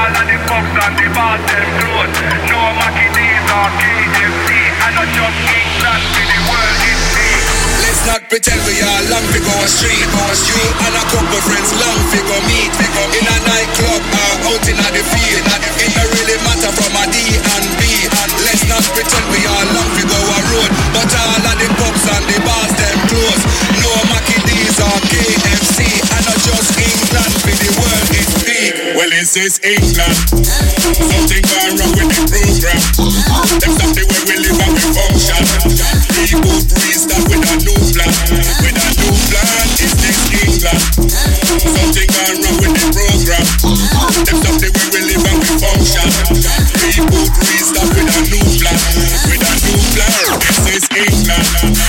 all of the pubs and the bars them. No Mackie or KFC. I not just England for the world is big. Let's not pretend we are long to go street. Go street and a couple friends long to go meet. go in a nightclub or out in a field. It don't really matter from a D and B. And let's not pretend we are long to go a road. But all of the pubs and the bars them close. No Mackie D's or KFC. And not just England for the world is. Well, this is England. Something gone wrong with the program. Them stop the way we live and we function. Reboot, restart with a new plan. With a new plan, is this England? Something gone wrong with the program. Them stop the way we live and we function. Reboot, restart with a new plan. With a new plan, this is England.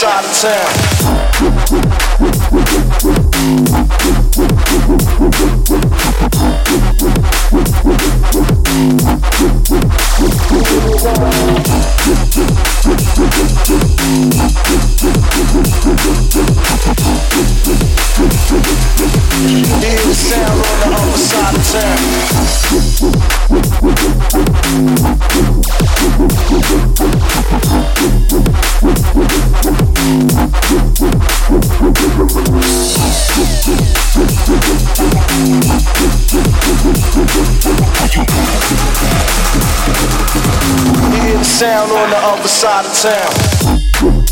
side of town. Sound on the other side of town. sound on the other side of town.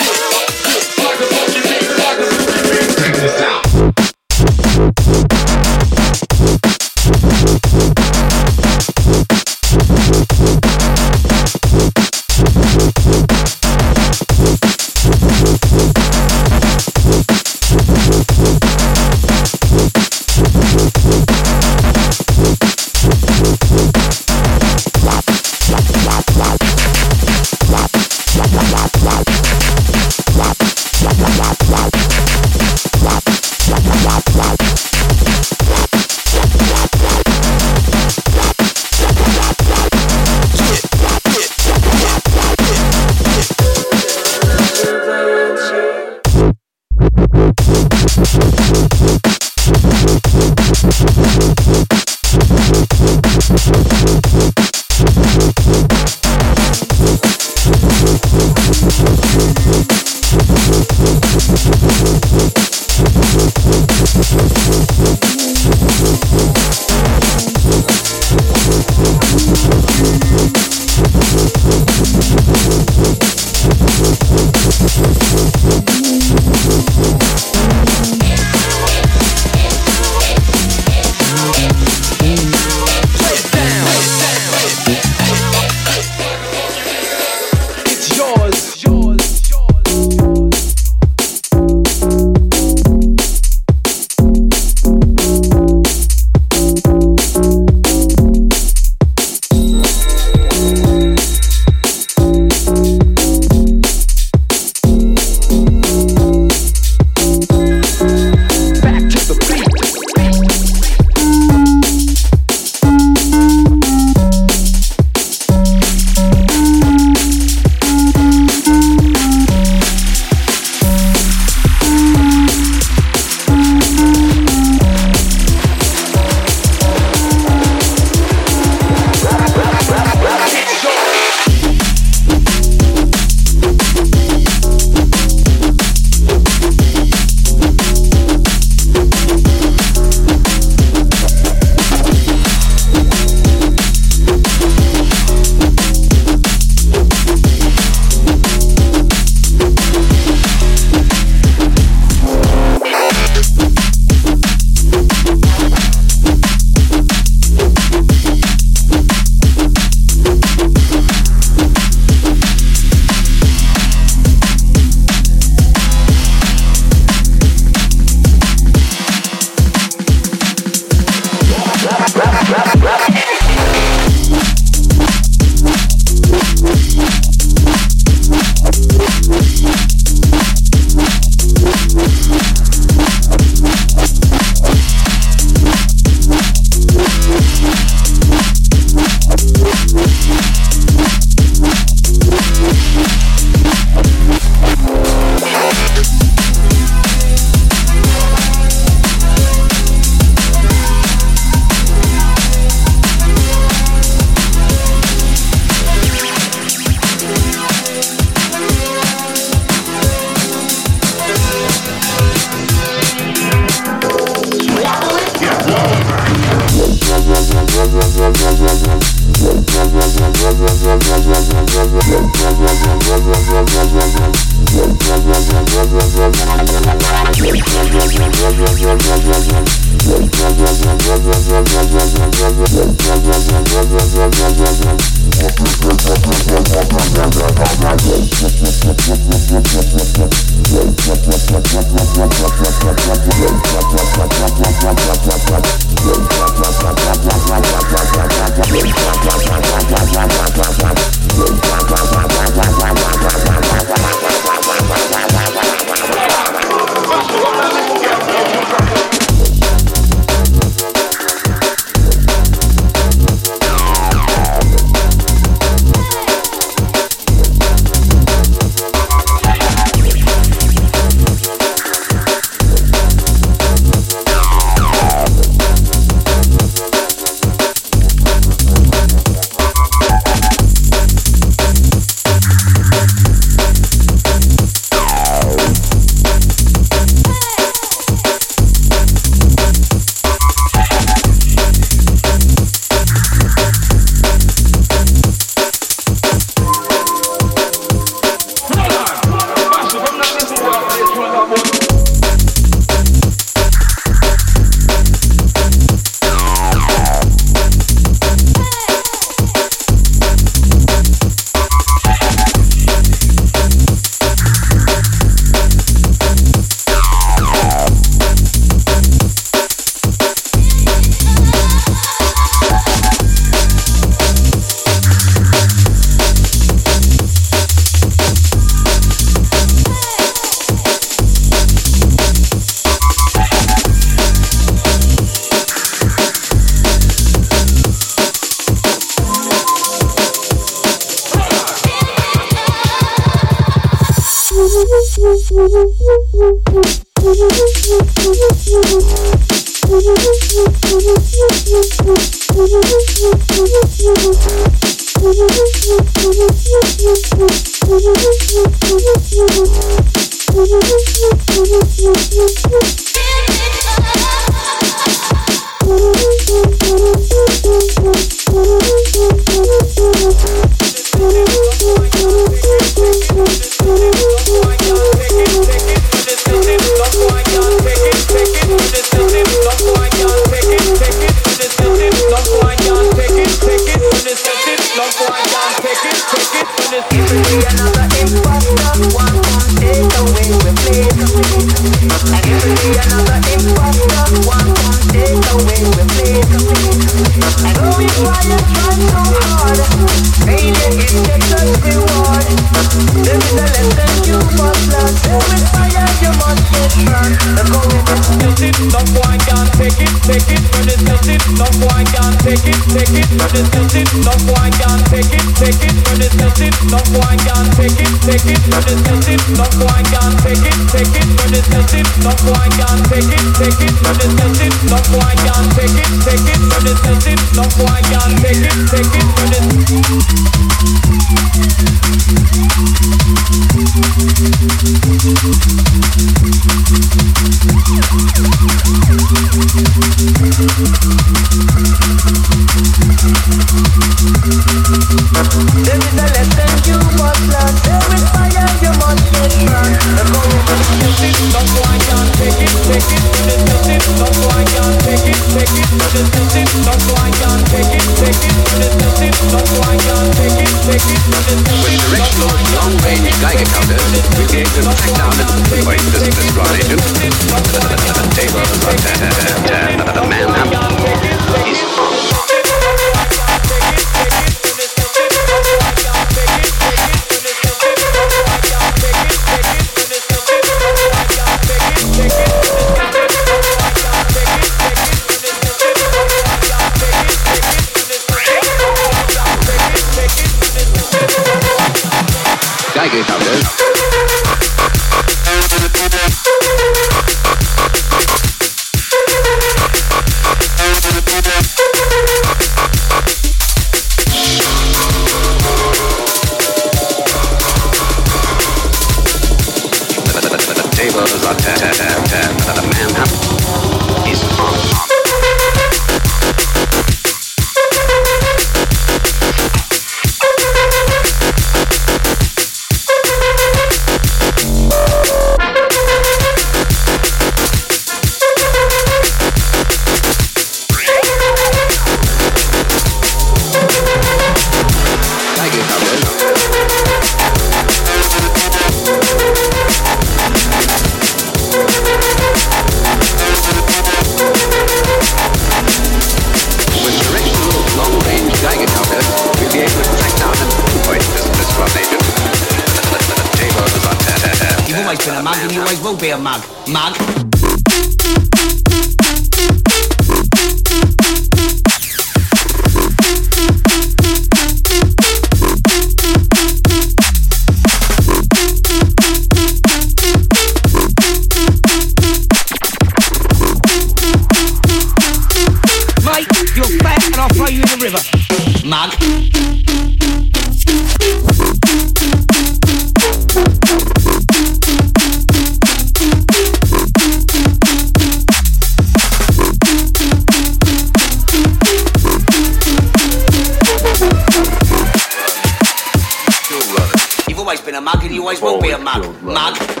Always killed runners.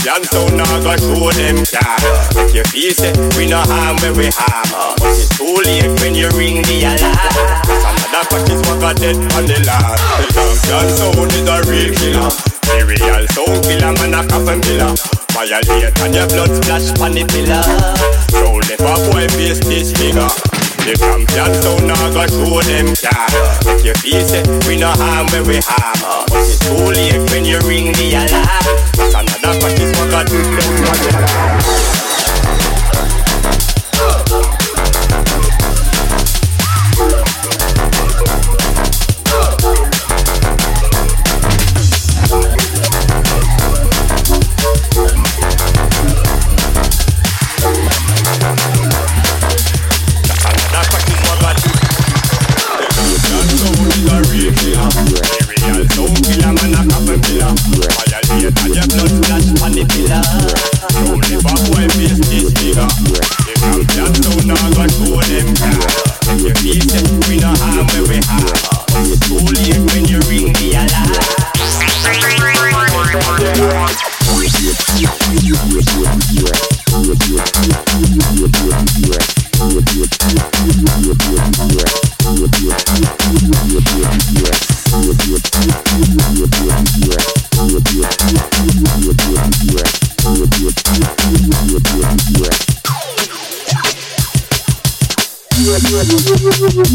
Champion sound now go show them can. Make you feel say we no harm when we harm. But it's too late when you ring the alarm. Another practice what got dead on the land. The champion sound is a real killer. The real sound killer man a coffin killer. Violate and your blood splash on the pillar. Don't never boy face this figure. The champion sound now go show them can. Make you feel we no harm when we harm. But it's too late when you ring the alarm. But another got dead on the land.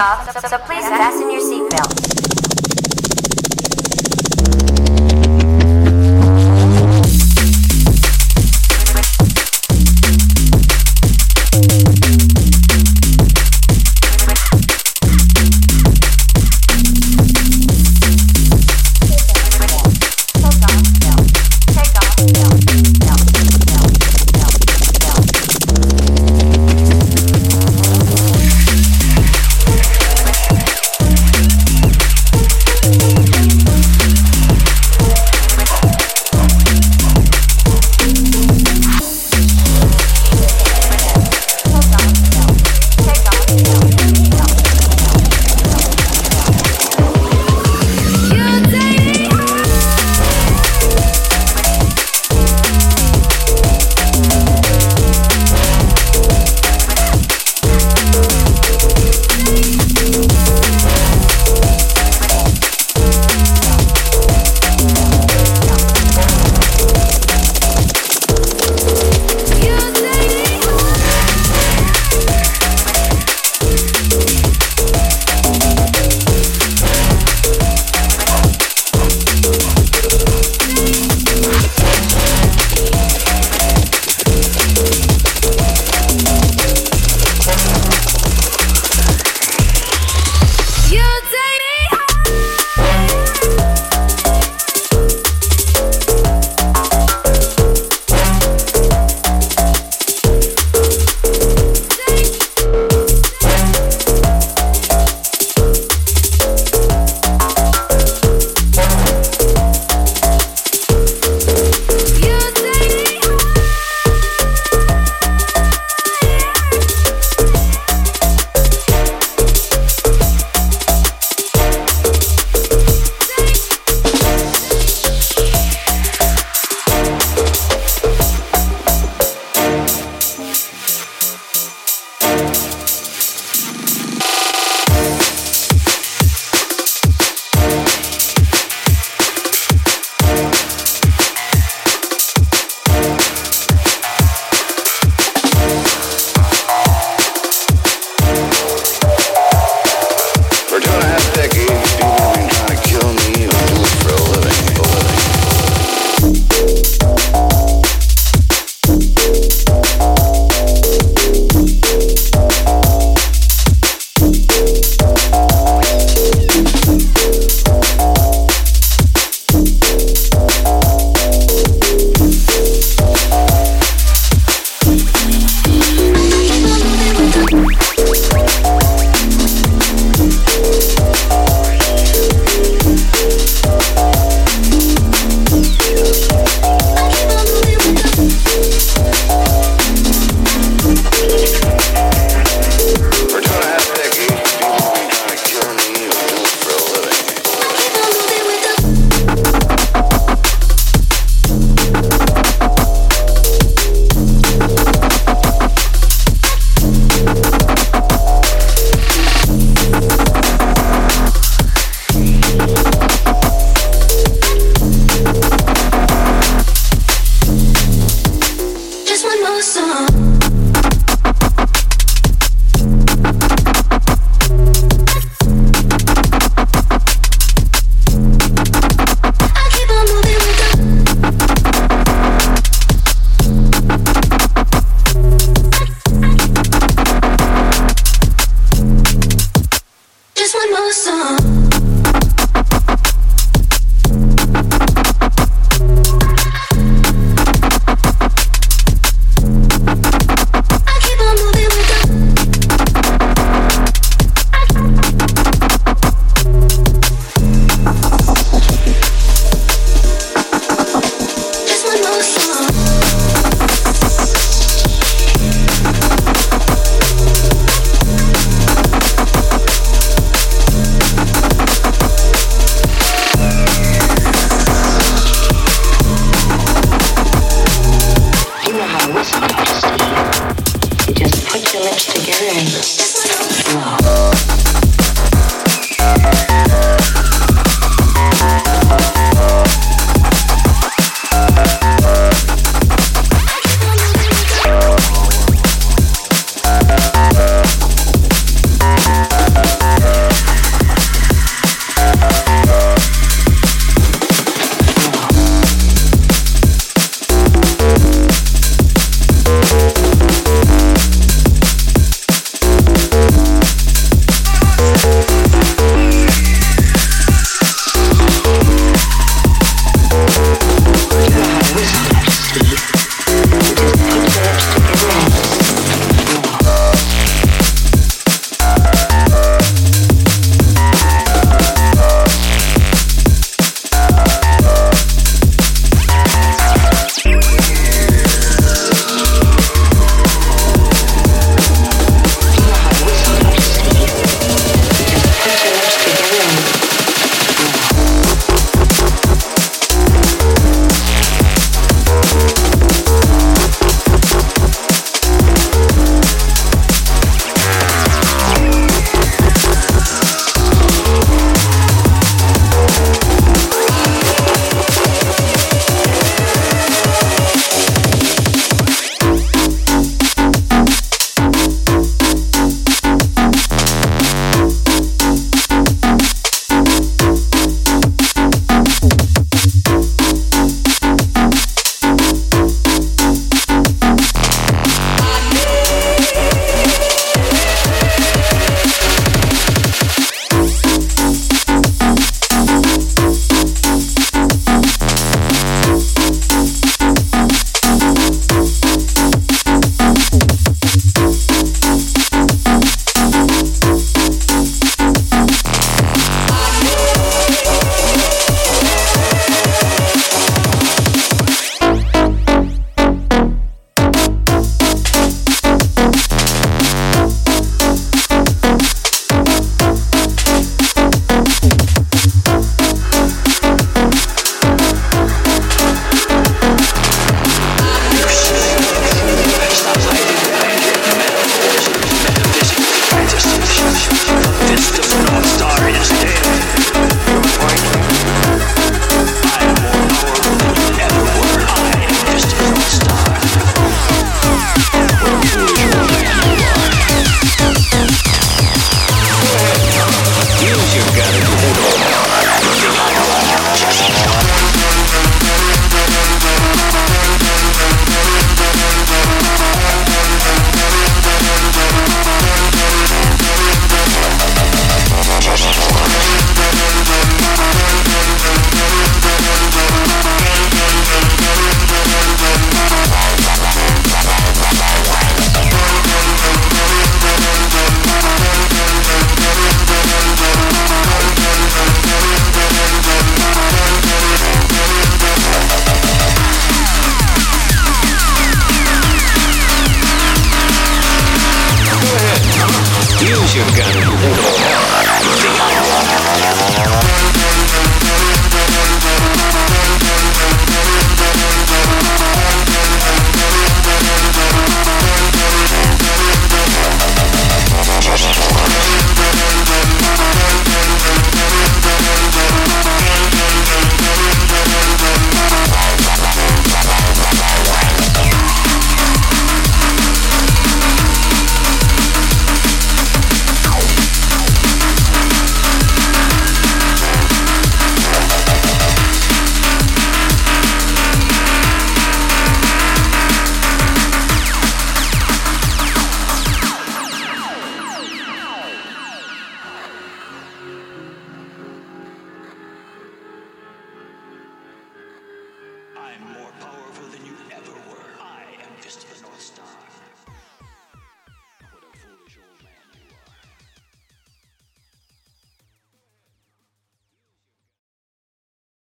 stop